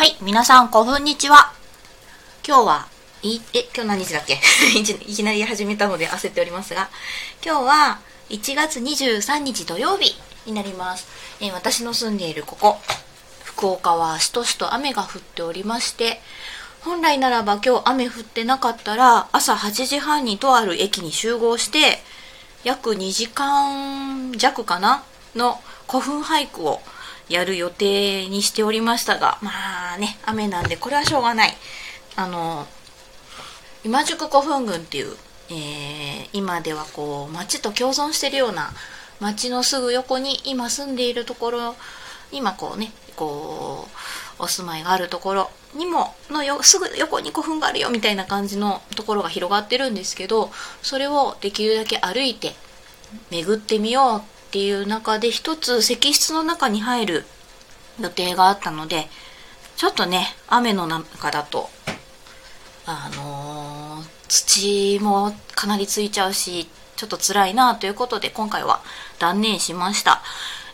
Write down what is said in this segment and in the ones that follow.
はい、皆さん、こんにちは。今日は、い、え、今日何日だっけ？いきなり始めたので焦っておりますが、今日は1月23日土曜日になります。えー私の住んでいるここ、福岡はしとしと雨が降っておりまして、本来ならば今日雨降ってなかったら朝8時半にとある駅に集合して約2時間弱かな？の古墳俳句をやる予定にしておりましたがまあね雨なんでこれはしょうがない。あの今宿古墳群っていう、えー今ではこう町と共存してるような町のすぐ横に今住んでいるところ今こうねこうお住まいがあるところにものよすぐ横に古墳があるよみたいな感じのところが広がってるんですけどそれをできるだけ歩いて巡ってみようっていう中で一つ石室の中に入る予定があったのでちょっとね雨の中だとあのー土もかなりついちゃうしちょっと辛いなということで今回は断念しました、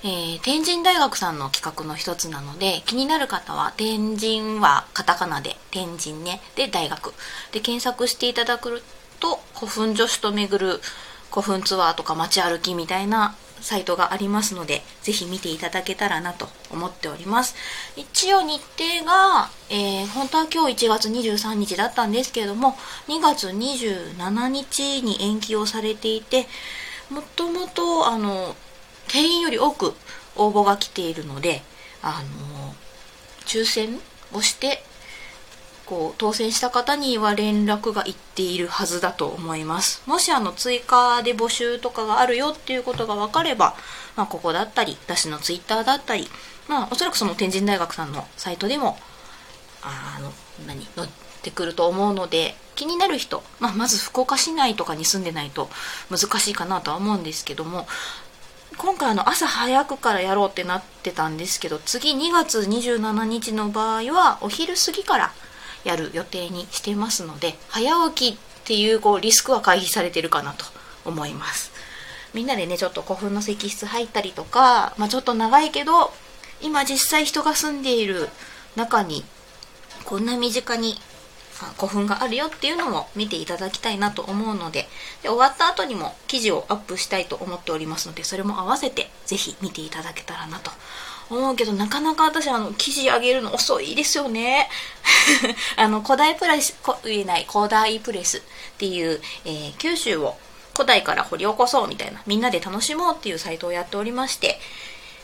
えー天神大学さんの企画の一つなので気になる方は天神はカタカナで天神ねで大学。で検索していただくと古墳女子と巡る古墳ツアーとか街歩きみたいなサイトがありますのでぜひ見ていただけたらなと思っております。一応日程が、えー本当は今日1月23日だったんですけれども2月27日に延期をされていてもともとあの定員より多く応募が来ているのであの抽選をしてこう当選した方には連絡がいっているはずだと思います。もしあの追加で募集とかがあるよっていうことが分かれば、まあ、ここだったり私のツイッターだったり、まあ、おそらくその天神大学さんのサイトでもあの何載ってくると思うので気になる人、まあ、まず福岡市内とかに住んでないと難しいかなとは思うんですけども今回あの朝早くからやろうってなってたんですけど次2月27日の場合はお昼過ぎからやる予定にしてますので早起きっていうこうリスクは回避されてるかなと思います。みんなでねちょっと古墳の石室入ったりとか、まあ、ちょっと長いけど今実際人が住んでいる中にこんな身近に古墳があるよっていうのも見ていただきたいなと思うのでで終わった後にも記事をアップしたいと思っておりますのでそれも合わせてぜひ見ていただけたらなと思うけどなかなか私あの記事上げるの遅いですよね。あの古代プレスこ言えない古代プレスっていう、えー九州を古代から掘り起こそうみたいなみんなで楽しもうっていうサイトをやっておりまして、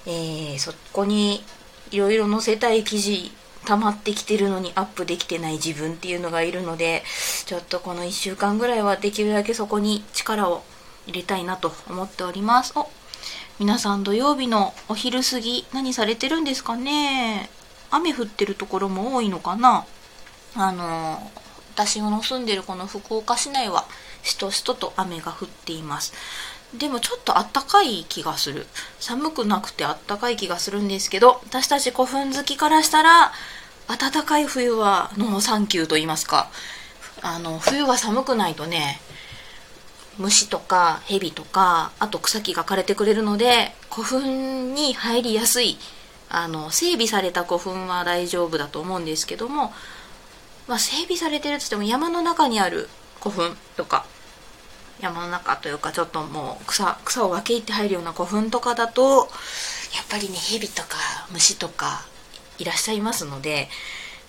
えーそこにいろいろ載せたい記事溜まってきてるのにアップできてない自分っていうのがいるのでちょっとこの1週間ぐらいはできるだけそこに力を入れたいなと思っております。お皆さん土曜日のお昼過ぎ何されてるんですかね？雨降ってるところも多いのかな？あの私の住んでるこの福岡市内はしとしとと雨が降っています。でもちょっとあったかい気がする。寒くなくてあったかい気がするんですけど私たち古墳好きからしたら暖かい冬はノーサンキューと言いますか。あの冬は寒くないとね虫とか蛇とかあと草木が枯れてくれるので古墳に入りやすいあの整備された古墳は大丈夫だと思うんですけども、まあ、整備されてるっつっても山の中にある古墳とか山の中というかちょっともう草草を分け入って入るような古墳とかだとやっぱりね蛇とか虫とかいらっしゃいますので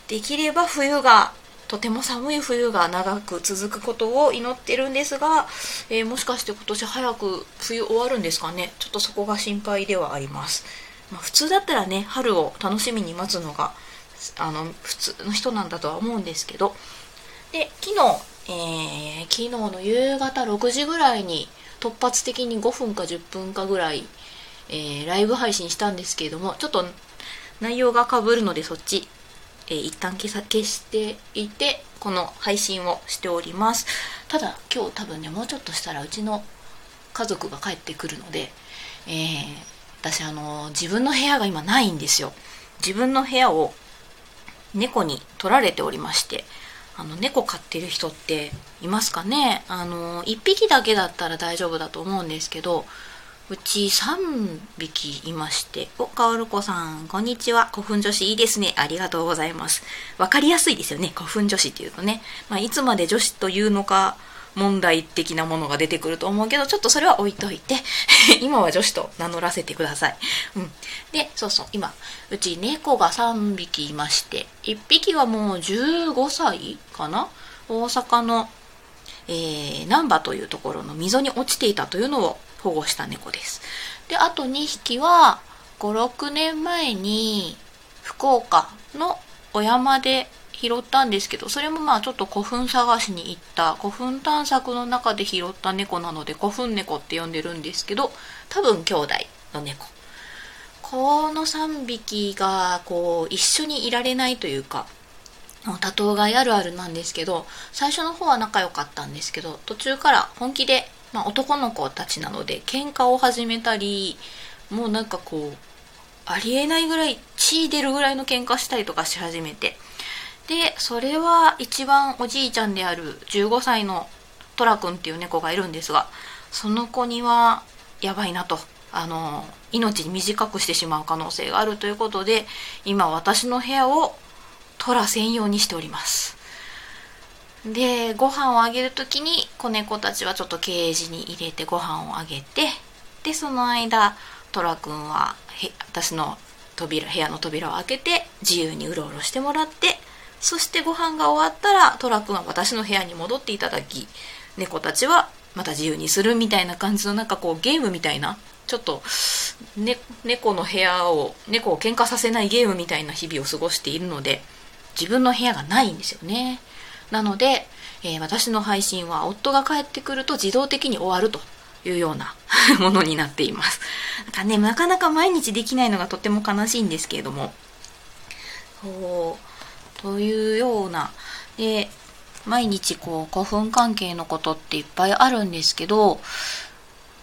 できれば冬がとても寒い冬が長く続くことを祈ってるんですが、えーもしかして今年早く冬終わるんですかね？ちょっとそこが心配ではあります、まあ、普通だったらね春を楽しみに待つのがあの普通の人なんだとは思うんですけど。で昨日、えー昨日の夕方6時ぐらいに突発的に5分か10分かぐらい、えーライブ配信したんですけれどもちょっと内容がかぶるのでそっち、えー一旦消さ消していてこの配信をしております。ただ今日多分ねもうちょっとしたらうちの家族が帰ってくるので、えー私あの自分の部屋が今ないんですよ。自分の部屋を猫に取られておりましてあの猫飼ってる人っていますかね？あの1匹だけだったら大丈夫だと思うんですけどうち3匹いまして。おかおるこさんこんにちは。古墳女子いいですね。ありがとうございます。わかりやすいですよね。古墳女子っていうとね、まあ、いつまで女子というのか問題的なものが出てくると思うけどちょっとそれは置いといて。今は女子と名乗らせてください、うん、でそうそう。今うち猫が3匹いまして。1匹はもう15歳かな？大阪の、えー、難波というところの溝に落ちていたというのを保護した猫です。であと2匹は56年前に福岡のお山で拾ったんですけどそれもまあちょっと古墳探しに行った。古墳探索の中で拾った猫なので古墳猫って呼んでるんですけど多分兄弟の猫。この3匹がこう一緒にいられないというか多頭飼いあるあるなんですけど最初の方は仲良かったんですけど途中から本気で、まあ、男の子たちなので喧嘩を始めたりもうなんかこうありえないぐらい血出るぐらいの喧嘩したりとかし始めて。でそれは一番おじいちゃんである15歳のトラ君っていう猫がいるんですがその子にはやばいなと。あの命に短くしてしまう可能性があるということで今私の部屋をトラ専用にしております。でご飯をあげる時に子猫たちはちょっとケージに入れてご飯をあげてでその間トラ君は私の扉部屋の扉を開けて自由にうろうろしてもらってそしてご飯が終わったらトラ君は私の部屋に戻っていただき猫たちはまた自由にするみたいな感じのなんかこうゲームみたいなちょっと、ね、猫の部屋を猫を喧嘩させないゲームみたいな日々を過ごしているので自分の部屋がないんですよね。なので、えー、私の配信は夫が帰ってくると自動的に終わるというような ものになっています。なんかねなかなか毎日できないのがとても悲しいんですけれども。そう。というような。で毎日こう古墳関係のことっていっぱいあるんですけど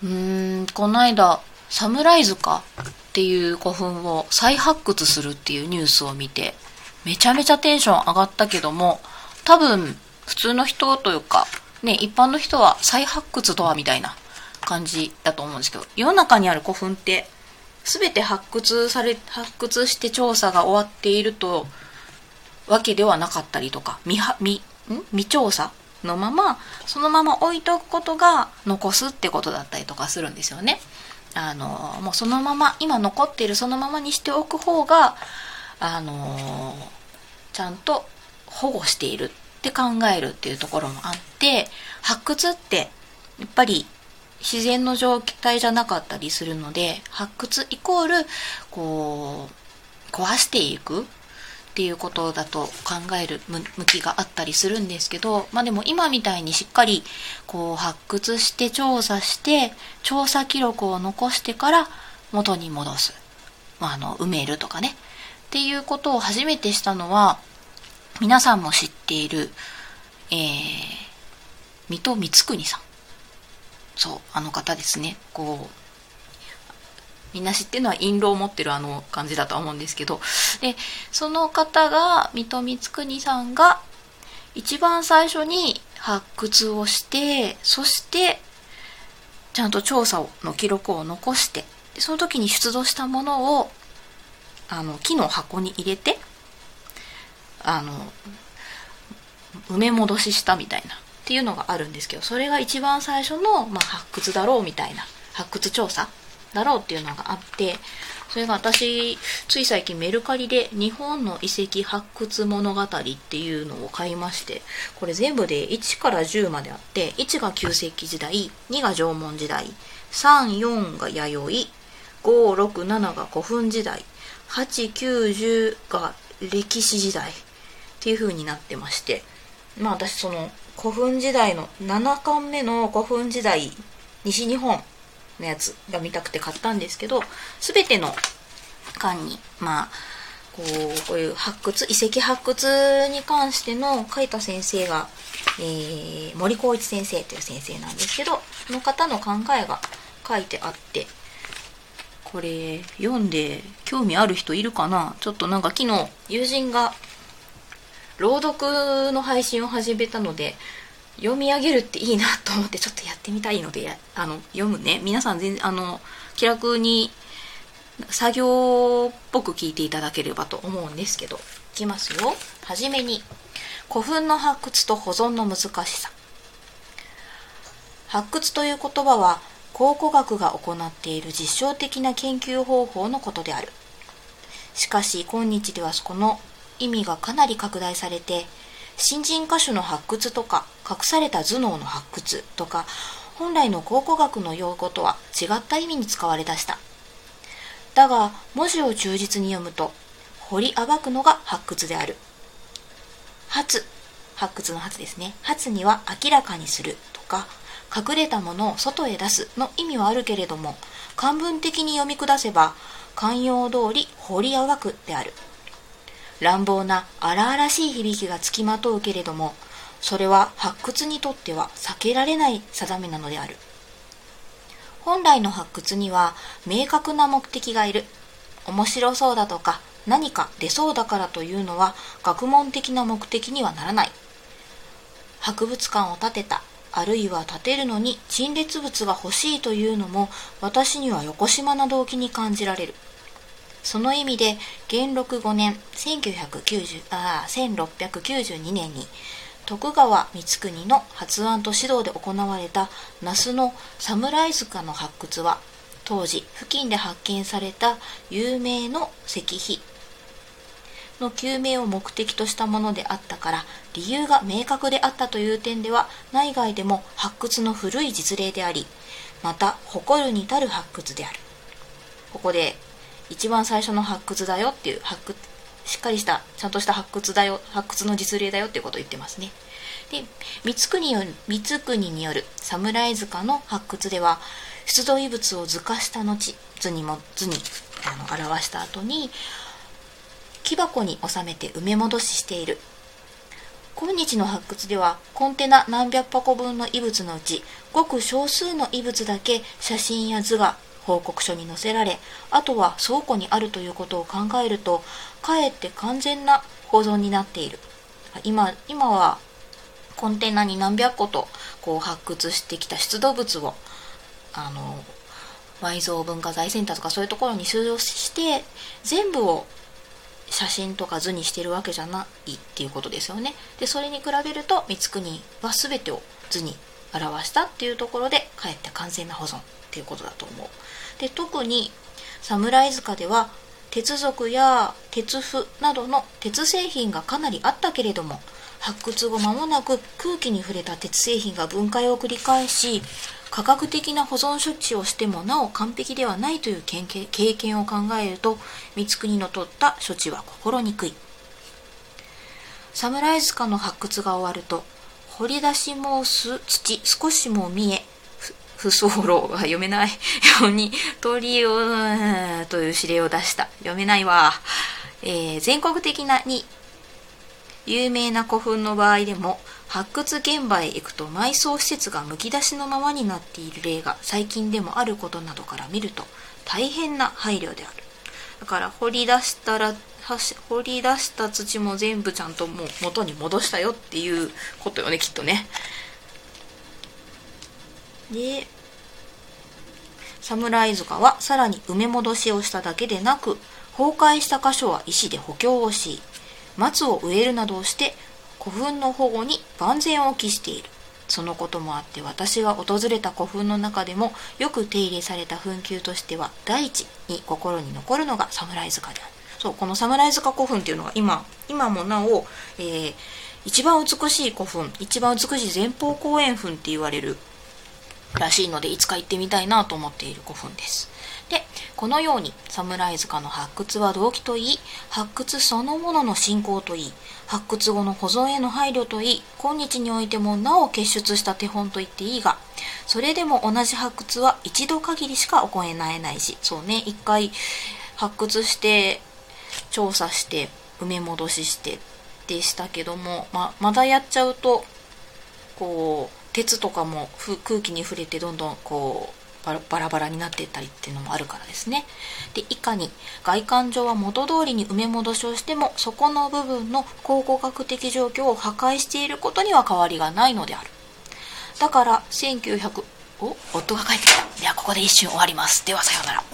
うーんこの間サムライズかっていう古墳を再発掘するっていうニュースを見てめちゃめちゃテンション上がったけども多分普通の人というかね一般の人は再発掘とはみたいな感じだと思うんですけど世の中にある古墳って全て発掘され発掘して調査が終わっているとわけではなかったりとか未未未調査のままそのまま置いとくことが残すってことだったりとかするんですよね。あのもうそのまま今残っているそのままにしておく方があのちゃんと保護しているって考えるっていうところもあって発掘ってやっぱり自然の状態じゃなかったりするので発掘イコールこう壊していくっていうことだと考える向きがあったりするんですけど、まあでも今みたいにしっかりこう発掘して調査して調査記録を残してから元に戻す。まあ、あの、埋めるとかね。っていうことを初めてしたのは、皆さんも知っている、えー、水戸光圀さん。そう、あの方ですね。こう、みんな知ってるのは印籠を持ってるあの感じだと思うんですけどでその方が水戸光圀さんが一番最初に発掘をしてそしてちゃんと調査の記録を残してでその時に出土したものをあの木の箱に入れてあの埋め戻ししたみたいなっていうのがあるんですけどそれが一番最初の、まあ、発掘だろうみたいな発掘調査だろうっていうのがあってそれが私つい最近メルカリで日本の遺跡発掘物語っていうのを買いましてこれ全部で1から10まであって1が旧石器時代2が縄文時代34が弥生567が古墳時代890が歴史時代っていう風になってましてまあ私その古墳時代の7巻目の古墳時代西日本のやつが見たくて買ったんですけど全ての巻にまあこうこういう発掘遺跡発掘に関しての書いた先生が、えー、森光一先生という先生なんですけどその方の考えが書いてあってこれ読んで興味ある人いるかな？ちょっとなんか昨日友人が朗読の配信を始めたので読み上げるっていいなと思ってちょっとやってみたいのであの読むね。皆さん全然あの気楽に作業っぽく聞いていただければと思うんですけどいきますよ。はじめに古墳の発掘と保存の難しさ。発掘という言葉は考古学が行っている実証的な研究方法のことである。しかし今日ではこの意味がかなり拡大されて新人歌手の発掘とか隠された頭脳の発掘とか本来の考古学の用語とは違った意味に使われだした。だが文字を忠実に読むと掘り暴くのが発掘である。発発掘の発ですね。発には明らかにするとか隠れたものを外へ出すの意味はあるけれども漢文的に読み下せば慣用通り掘り暴くである。乱暴な荒々しい響きがつきまとうけれどもそれは発掘にとっては避けられない定めなのである。本来の発掘には明確な目的がいる。面白そうだとか何か出そうだからというのは学問的な目的にはならない。博物館を建てたあるいは建てるのに陳列物が欲しいというのも私には横島な動機に感じられる。その意味で元禄5年1990あ1692年に徳川光圀の発案と指導で行われた那須の侍塚の発掘は当時付近で発見された有名の石碑。の究明を目的としたものであったから理由が明確であったという点では内外でも発掘の古い実例でありまた誇るに足る発掘である。ここで一番最初の発掘だよっていう発掘しっかりしたちゃんとした発掘だよ発掘の実例だよっていうことを言ってますね。で光国光国による侍塚の発掘では出土遺物を図化した後図にも図にあの表した後に木箱に収めて埋め戻ししている。今日の発掘ではコンテナ何百箱分の遺物のうちごく少数の遺物だけ写真や図が報告書に載せられあとは倉庫にあるということを考えるとかえって完全な保存になっている今今はコンテナに何百個とこう発掘してきた出土物をあの埋蔵文化財センターとかそういうところに収容して全部を写真とか図にしてるわけじゃないっていうことですよね。でそれに比べると光国は全てを図に表したっていうところでかえって完全な保存っていうことだと思う。で特に侍塚では鉄属や鉄符などの鉄製品がかなりあったけれども発掘後間もなく空気に触れた鉄製品が分解を繰り返し科学的な保存処置をしてもなお完璧ではないという経験を考えると光国の取った処置は心にくい侍塚の発掘が終わると掘り出し申す土少しも見え不走路が読めないように鳥をという指令を出した。読めないわ、えー、全国的なに有名な古墳の場合でも発掘現場へ行くと埋葬施設がむき出しのままになっている例が最近でもあることなどから見ると大変な配慮である。だから掘り出したら掘り出した土も全部ちゃんともう元に戻したよっていうことよねきっとね。で侍塚はさらに埋め戻しをしただけでなく崩壊した箇所は石で補強をし松を植えるなどをして古墳の保護に万全を期している。そのこともあって私が訪れた古墳の中でもよく手入れされた墳丘としては第一に心に残るのが侍塚であるそうこの侍塚古墳っていうのが今今もなお、えー、一番美しい古墳一番美しい前方後円墳って言われるらしいのでいつか行ってみたいなと思っている古墳です。でこのように侍塚の発掘は動機といい発掘そのものの進行といい発掘後の保存への配慮といい今日においてもなお結出した手本と言っていいがそれでも同じ発掘は一度限りしか行えないしそうね一回発掘して調査して埋め戻ししてでしたけどもままだやっちゃうとこう鉄とかも空気に触れてどんどんこうバラバラになっていったりっていうのもあるからですね。で、以下に外観上は元通りに埋め戻しをしてもそこの部分の考古学的状況を破壊していることには変わりがないのである。だから1900お夫が帰ってきたではここで一瞬終わりますではさようなら